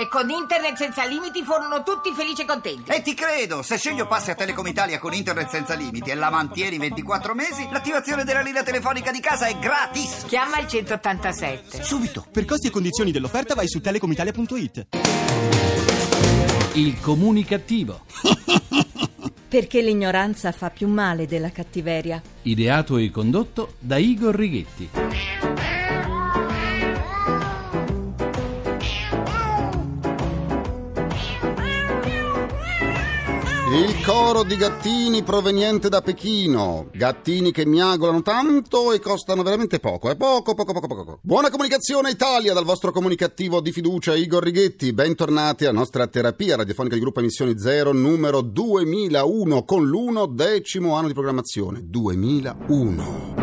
E con internet senza limiti furono tutti felici e contenti. E ti credo, se sceglio passi a Telecom Italia con internet senza limiti e la mantieni 24 mesi, l'attivazione della linea telefonica di casa è gratis. Chiama il 187. Subito, per costi e condizioni dell'offerta vai su telecomitalia.it. Il comunicativo. Perché l'ignoranza fa più male della cattiveria. Ideato e condotto da Igor Righetti. Il coro di gattini proveniente da Pechino. Gattini che miagolano tanto e costano veramente poco. È poco, poco, poco, poco. Buona comunicazione Italia dal vostro comunicativo di fiducia Igor Righetti. Bentornati alla nostra terapia radiofonica di gruppo Emissioni Zero numero 2001 con l'uno decimo anno di programmazione. 2001.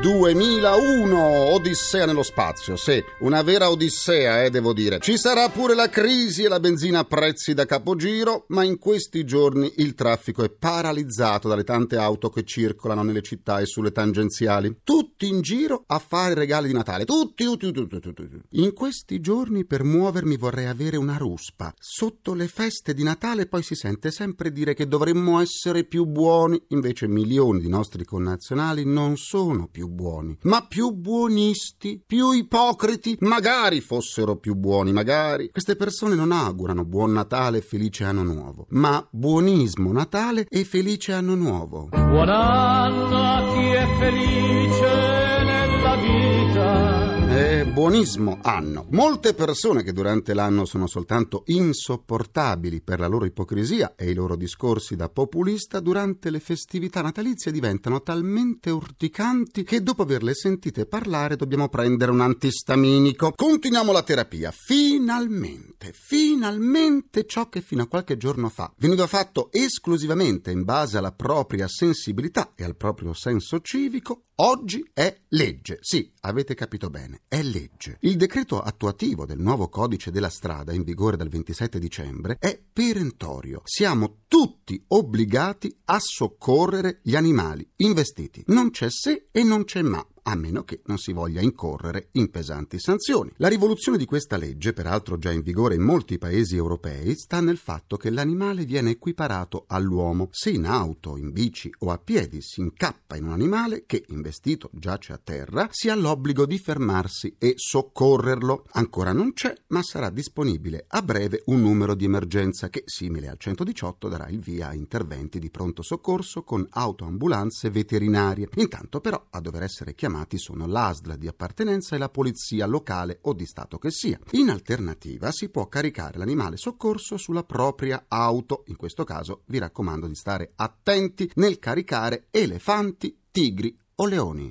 2001, Odissea nello spazio, sì, una vera odissea, eh, devo dire. Ci sarà pure la crisi e la benzina a prezzi da capogiro, ma in questi giorni il traffico è paralizzato dalle tante auto che circolano nelle città e sulle tangenziali. Tutti in giro a fare regali di Natale, tutti, tutti, tutti, tutti. In questi giorni per muovermi vorrei avere una ruspa. Sotto le feste di Natale poi si sente sempre dire che dovremmo essere più buoni, invece milioni di nostri connazionali non sono più buoni ma più buonisti, più ipocriti, magari fossero più buoni, magari. Queste persone non augurano buon Natale e felice anno nuovo, ma buonismo Natale e felice anno nuovo. Buon anno a chi è felice nella vita e buonismo anno. Molte persone che durante l'anno sono soltanto insopportabili per la loro ipocrisia e i loro discorsi da populista, durante le festività natalizie diventano talmente urticanti che dopo averle sentite parlare dobbiamo prendere un antistaminico. Continuiamo la terapia. Finalmente, finalmente ciò che fino a qualche giorno fa veniva fatto esclusivamente in base alla propria sensibilità e al proprio senso civico, oggi è legge. Sì, avete capito bene è legge. Il decreto attuativo del nuovo codice della strada, in vigore dal 27 dicembre, è perentorio. Siamo tutti obbligati a soccorrere gli animali investiti. Non c'è se e non c'è ma a meno che non si voglia incorrere in pesanti sanzioni. La rivoluzione di questa legge, peraltro già in vigore in molti paesi europei, sta nel fatto che l'animale viene equiparato all'uomo. Se in auto, in bici o a piedi si incappa in un animale che, investito, giace a terra, si ha l'obbligo di fermarsi e soccorrerlo. Ancora non c'è, ma sarà disponibile a breve un numero di emergenza che, simile al 118, darà il via a interventi di pronto soccorso con autoambulanze veterinarie. Intanto però a dover essere chiamati chiamati sono l'ASL di appartenenza e la polizia locale o di Stato che sia. In alternativa si può caricare l'animale soccorso sulla propria auto. In questo caso vi raccomando di stare attenti nel caricare elefanti, tigri o leoni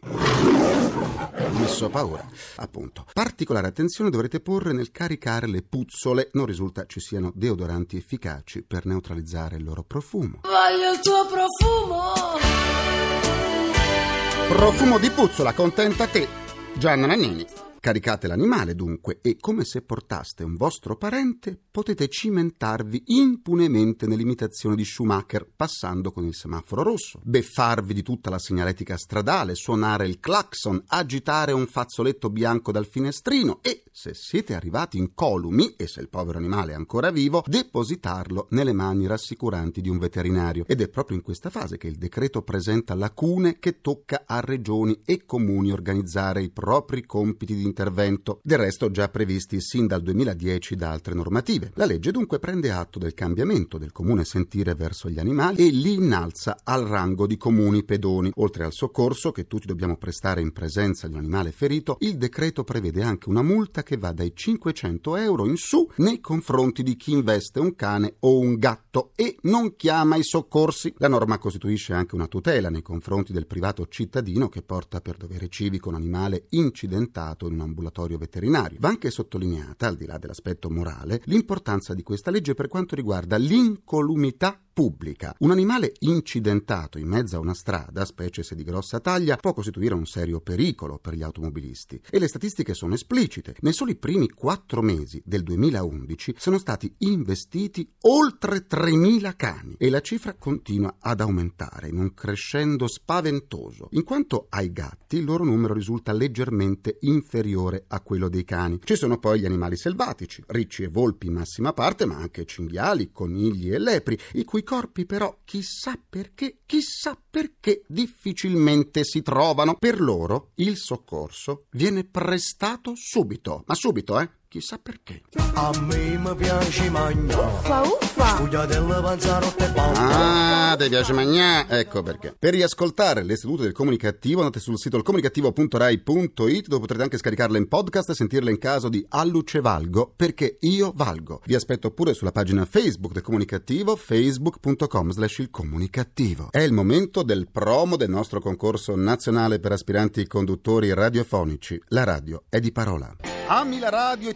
messo paura. Appunto. Particolare attenzione dovrete porre nel caricare le puzzole. Non risulta ci siano deodoranti efficaci per neutralizzare il loro profumo. Voglio il tuo profumo! Profumo di puzzola, contenta te, Gianna Nannini. Caricate l'animale dunque e come se portaste un vostro parente potete cimentarvi impunemente nell'imitazione di Schumacher passando con il semaforo rosso, beffarvi di tutta la segnaletica stradale, suonare il clacson, agitare un fazzoletto bianco dal finestrino e, se siete arrivati incolumi e se il povero animale è ancora vivo, depositarlo nelle mani rassicuranti di un veterinario. Ed è proprio in questa fase che il decreto presenta lacune che tocca a regioni e comuni organizzare i propri compiti di intervento, del resto già previsti sin dal 2010 da altre normative. La legge dunque prende atto del cambiamento del comune sentire verso gli animali e li innalza al rango di comuni pedoni. Oltre al soccorso che tutti dobbiamo prestare in presenza di un animale ferito, il decreto prevede anche una multa che va dai 500 euro in su nei confronti di chi investe un cane o un gatto e non chiama i soccorsi. La norma costituisce anche una tutela nei confronti del privato cittadino che porta per dovere civico un animale incidentato in un ambulatorio veterinario. Va anche sottolineata, al di là dell'aspetto morale, l'importanza di questa legge per quanto riguarda l'incolumità pubblica. Un animale incidentato in mezzo a una strada, specie se di grossa taglia, può costituire un serio pericolo per gli automobilisti. E le statistiche sono esplicite. Nei soli primi quattro mesi del 2011 sono stati investiti oltre 3.000 cani e la cifra continua ad aumentare in un crescendo spaventoso. In quanto ai gatti, il loro numero risulta leggermente inferiore a quello dei cani. Ci sono poi gli animali selvatici, ricci e volpi in massima parte, ma anche cinghiali, conigli e lepri, i cui corpi però chissà perché, chissà perché difficilmente si trovano. Per loro il soccorso viene prestato subito, ma subito, eh? Chissà perché. A me mi piace mangiare. Uffa, uffa. Scugliatelle panzarotte e. Ah, ti piace mangiare? Ecco perché. Per riascoltare le sedute del comunicativo andate sul sito ilcomunicativo.rai.it dove potrete anche scaricarle in podcast e sentirle in caso di Alluce Valgo, perché io valgo. Vi aspetto pure sulla pagina Facebook del comunicativo, facebook.com slash il comunicativo. È il momento del promo del nostro concorso nazionale per aspiranti conduttori radiofonici. La radio è di parola. Ami la radio e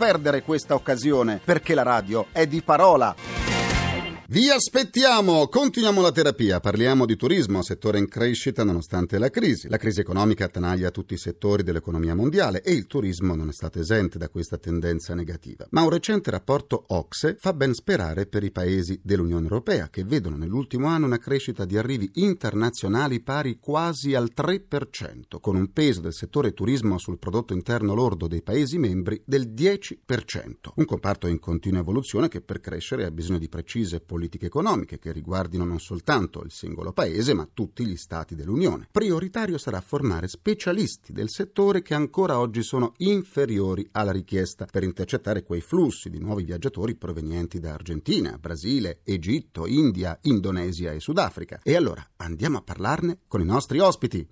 perdere questa occasione, perché la radio è di parola. Vi aspettiamo! Continuiamo la terapia. Parliamo di turismo, settore in crescita nonostante la crisi. La crisi economica attanaglia tutti i settori dell'economia mondiale e il turismo non è stato esente da questa tendenza negativa. Ma un recente rapporto OXE fa ben sperare per i paesi dell'Unione Europea che vedono nell'ultimo anno una crescita di arrivi internazionali pari quasi al 3%, con un peso del settore turismo sul prodotto interno lordo dei paesi membri del 10%. Un comparto in continua evoluzione che per crescere ha bisogno di precise politiche politiche economiche che riguardino non soltanto il singolo paese ma tutti gli stati dell'Unione. Prioritario sarà formare specialisti del settore che ancora oggi sono inferiori alla richiesta per intercettare quei flussi di nuovi viaggiatori provenienti da Argentina, Brasile, Egitto, India, Indonesia e Sudafrica. E allora andiamo a parlarne con i nostri ospiti.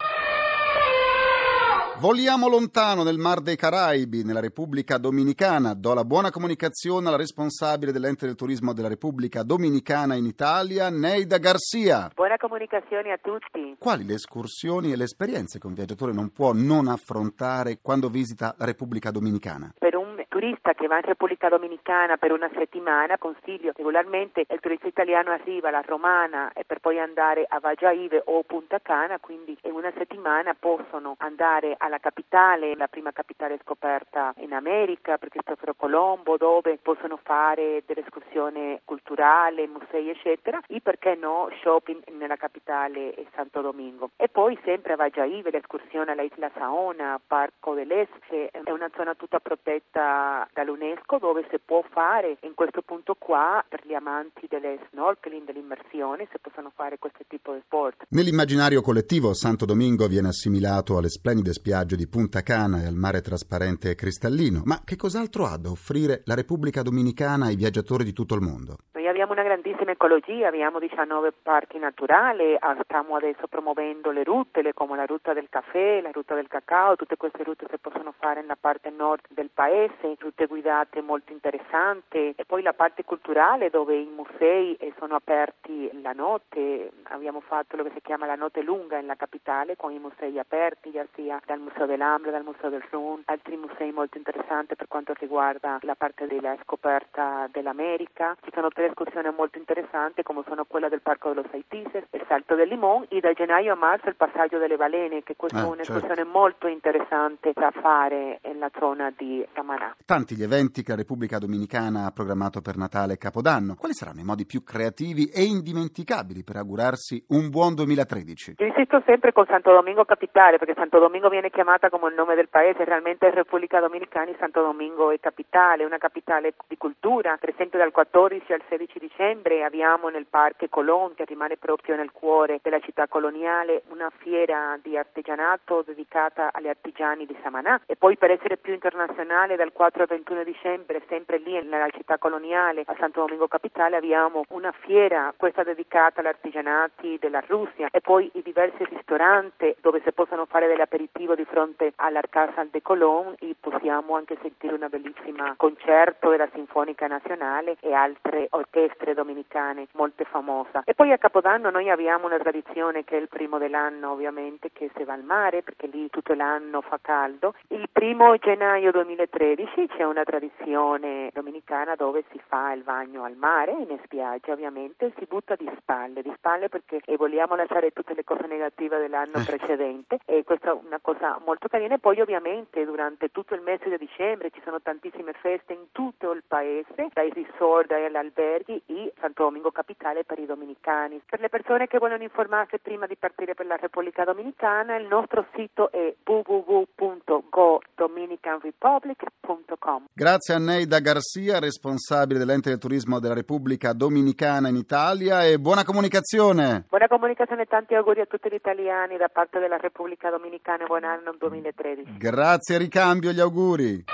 Voliamo lontano nel Mar dei Caraibi, nella Repubblica Dominicana. Do la buona comunicazione alla responsabile dell'ente del turismo della Repubblica Dominicana in Italia, Neida Garcia. Buona comunicazione a tutti. Quali le escursioni e le esperienze che un viaggiatore non può non affrontare quando visita la Repubblica Dominicana? Per turista che va in Repubblica Dominicana per una settimana, consiglio regolarmente il turista italiano arriva alla Romana e per poi andare a Vajaive o Punta Cana, quindi in una settimana possono andare alla capitale, la prima capitale scoperta in America per Cristoforo Colombo, dove possono fare dell'escursione culturale, musei eccetera, e perché no shopping nella capitale Santo Domingo. E poi sempre a Vajaive l'escursione alla Isla Saona, Parco dell'Este, è una zona tutta protetta dall'UNESCO dove si può fare in questo punto qua per gli amanti delle snorkeling, dell'immersione, si possono fare questo tipo di sport. Nell'immaginario collettivo Santo Domingo viene assimilato alle splendide spiagge di Punta Cana e al mare trasparente e cristallino, ma che cos'altro ha da offrire la Repubblica Dominicana ai viaggiatori di tutto il mondo? Noi abbiamo una grandissima ecologia, abbiamo 19 parchi naturali, ah, stiamo adesso promuovendo le rotte come la ruta del caffè, la ruta del cacao, tutte queste rotte si possono fare nella parte nord del paese, tutte guidate molto interessanti e poi la parte culturale dove i musei eh, sono aperti la notte, abbiamo fatto quello che si chiama la notte lunga nella capitale con i musei aperti, già sia dal Museo dell'Ambra, dal Museo del Rum, altri musei molto interessanti per quanto riguarda la parte della scoperta dell'America. Ci sono tre escursioni molto interessanti come sono quella del Parco dello Saitises, il Salto del Limon e da gennaio a marzo il passaggio delle balene che questa Ah, è un'escursione certo. molto interessante da fare nella zona di Samaná. Tanti gli eventi che la Repubblica Dominicana ha programmato per Natale e Capodanno. Quali saranno i modi più creativi e indimenticabili per augurarsi un buon 2013? Io insisto sempre con Santo Domingo Capitale, perché Santo Domingo viene chiamata come il nome del paese, realmente è Repubblica Dominicana e Santo Domingo è capitale, una capitale di cultura, per esempio dal 14 al 16 dicembre abbiamo nel Parque Colón, che rimane proprio nel cuore della città coloniale, una fiera di artigianato dedicata agli artigiani di Samanà e poi per essere più internazionale dal 4 al 21 dicembre, sempre lì nella città coloniale a Santo Domingo Capitale, abbiamo una fiera, questa dedicata agli artigianati della Russia. E poi i diversi ristoranti dove si possono fare dell'aperitivo di fronte all'Arcasal de Colón e possiamo anche sentire una bellissima concerto della Sinfonica Nazionale e altre orchestre dominicane molto famose. E poi a Capodanno noi abbiamo una tradizione che è il primo dell'anno ovviamente che si va al mare perché lì tutto l'anno fa caldo. Il primo gennaio 2013 c'è una tradizione dominicana dove si fa il bagno al mare, in spiaggia ovviamente, si butta di spalle, di spalle perché vogliamo lasciare tutte le cose negative dell'anno precedente e questa è una cosa molto carina e poi ovviamente durante tutto il mese di dicembre ci sono tantissime feste in tutto il paese, dai resort, dagli alberghi e Santo Domingo Capitale per i dominicani. Per le persone che vogliono informarsi prima di partire per la Repubblica Dominicana il nostro sito è www.godominicanrepublic.com Grazie a Neida Garcia, responsabile dell'ente del turismo della Repubblica Dominicana in Italia e buona comunicazione. Buona comunicazione e tanti auguri a tutti gli italiani da parte della Repubblica Dominicana e buon anno 2013. Grazie ricambio, gli auguri.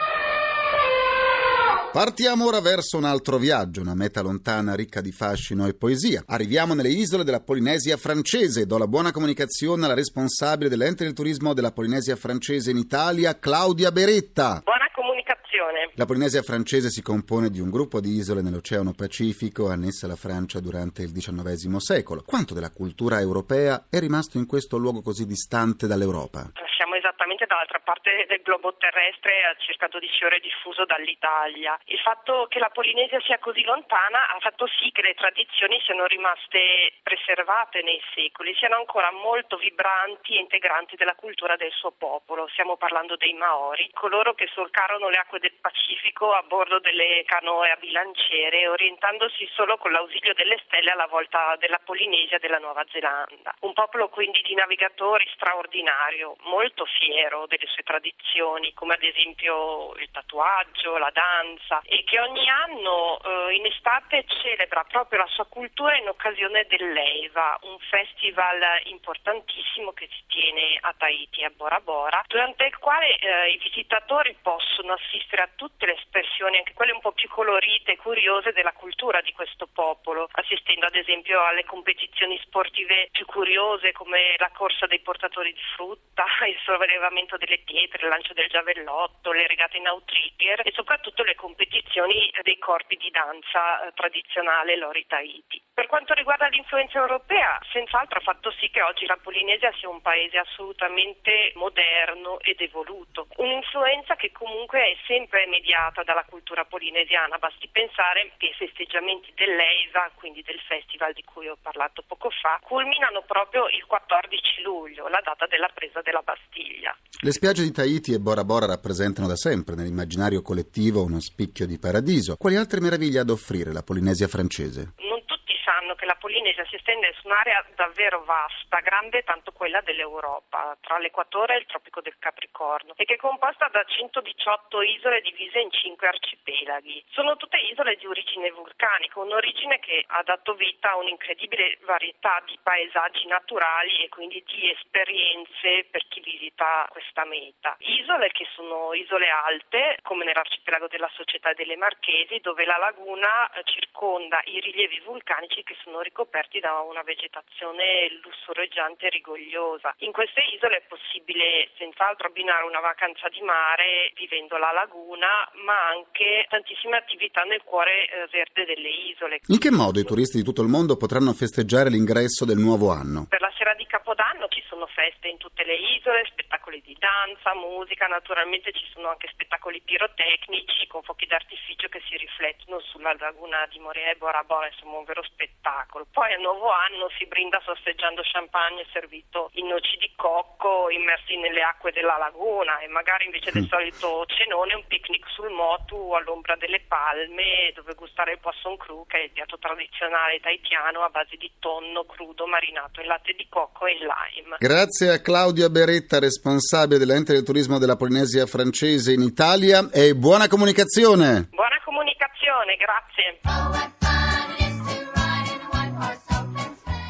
Partiamo ora verso un altro viaggio, una meta lontana ricca di fascino e poesia. Arriviamo nelle isole della Polinesia francese. Do la buona comunicazione alla responsabile dell'ente del turismo della Polinesia francese in Italia, Claudia Beretta. Buona comunicazione. La Polinesia francese si compone di un gruppo di isole nell'Oceano Pacifico annesse alla Francia durante il XIX secolo. Quanto della cultura europea è rimasto in questo luogo così distante dall'Europa? Parte del globo terrestre a circa 12 ore diffuso dall'Italia. Il fatto che la Polinesia sia così lontana ha fatto sì che le tradizioni siano rimaste preservate nei secoli, siano ancora molto vibranti e integranti della cultura del suo popolo. Stiamo parlando dei Maori, coloro che solcarono le acque del Pacifico a bordo delle canoe a bilanciere, orientandosi solo con l'ausilio delle stelle alla volta della Polinesia e della Nuova Zelanda. Un popolo quindi di navigatori straordinario, molto fiero delle tradizioni, come ad esempio il tatuaggio, la danza, e che ogni anno eh, in estate celebra proprio la sua cultura in occasione dell'EIVA, un festival importantissimo che si tiene a Tahiti, a Bora Bora, durante il quale eh, i visitatori possono assistere a tutte le espressioni, anche quelle un po' più colorite e curiose della cultura di questo popolo, assistendo ad esempio alle competizioni sportive più curiose come la corsa dei portatori di frutta, il sollevamento delle pietre, il lancio del giavellotto, le regate in outrigger e soprattutto le competizioni dei corpi di danza eh, tradizionale Lori Tahiti. Per quanto riguarda l'influenza europea, senz'altro ha fatto sì che oggi la Polinesia sia un paese assolutamente moderno ed evoluto. Un'influenza che comunque è sempre mediata dalla cultura polinesiana. Basti pensare che i festeggiamenti dell'EIVA, quindi del festival di cui ho parlato poco fa, culminano proprio il 14 luglio, la data della presa della Bastiglia. Le spiagge di Tahiti e Bora Bora rappresentano da sempre nell'immaginario collettivo uno spicchio di paradiso. Quali altre meraviglie ha ad offrire la Polinesia francese? Non tutti sanno che la Polinesia si estende su un'area davvero vasta, grande tanto quella dell'Europa, tra l'equatore e il tropico del Capricorno, e che è composta da 118 isole divise in 5 arcipelaghi. Sono tutte isole di origine vulcanica, un'origine che ha dato vita a un'incredibile varietà di paesaggi naturali e quindi di esperienze per chi visita questa meta. Isole che sono isole alte, come nell'arcipelago della Società delle Marchesi, dove la laguna circonda i rilievi vulcanici che sono ricoperti da una vegetazione lussureggiante e rigogliosa. In queste isole è possibile senz'altro abbinare una vacanza di mare vivendo la laguna, ma anche tantissime attività nel cuore eh, verde delle isole. In che modo i turisti di tutto il mondo potranno festeggiare l'ingresso del nuovo anno? Per la sera di Capodanno ci sono feste in tutte le isole, spettacoli di danza, musica, naturalmente ci sono anche spettacoli pirotecnici con fuochi d'artificio che si riflettono sulla laguna di Morea e Bora Bora, insomma un vero spettacolo. Poi a nuovo anno si brinda sorseggiando champagne servito in noci di cocco immersi nelle acque della laguna e magari invece del solito cenone un picnic sul motu all'ombra delle palme dove gustare il poisson cru che è il piatto tradizionale tahitiano a base di tonno crudo marinato in latte di cocco e lime. Grazie a Claudia Beretta, responsabile dell'ente del turismo della Polinesia francese in Italia e buona comunicazione. Buona comunicazione, grazie.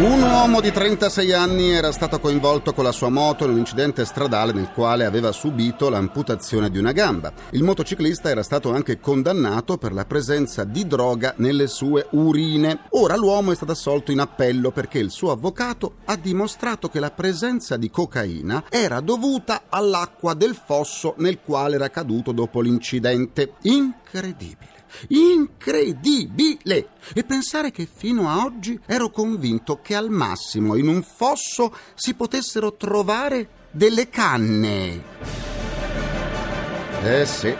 Un uomo di 36 anni era stato coinvolto con la sua moto in un incidente stradale nel quale aveva subito l'amputazione di una gamba. Il motociclista era stato anche condannato per la presenza di droga nelle sue urine. Ora l'uomo è stato assolto in appello perché il suo avvocato ha dimostrato che la presenza di cocaina era dovuta all'acqua del fosso nel quale era caduto dopo l'incidente. Incredibile. Incredibile! E pensare che fino a oggi ero convinto che al massimo in un fosso si potessero trovare delle canne. Eh sì.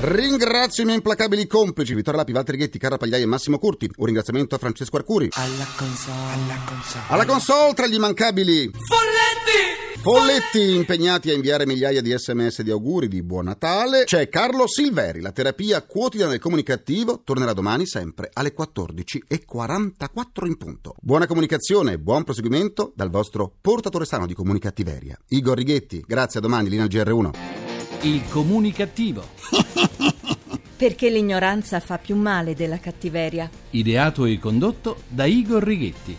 Ringrazio i miei implacabili complici Vittorio Lapi, Walter Ghetti, Carla Pagliai e Massimo Curti. Un ringraziamento a Francesco Arcuri. Alla console, alla console. Alla console tra gli immancabili Folletti! Folletti impegnati a inviare migliaia di sms di auguri di buon Natale. C'è Carlo Silveri, la terapia quotidiana del comunicativo tornerà domani sempre alle 14.44 in punto. Buona comunicazione e buon proseguimento dal vostro portatore sano di comunicattiveria. Igor Righetti, grazie a domani, linea GR1. Il comunicativo. Perché l'ignoranza fa più male della cattiveria. Ideato e condotto da Igor Righetti.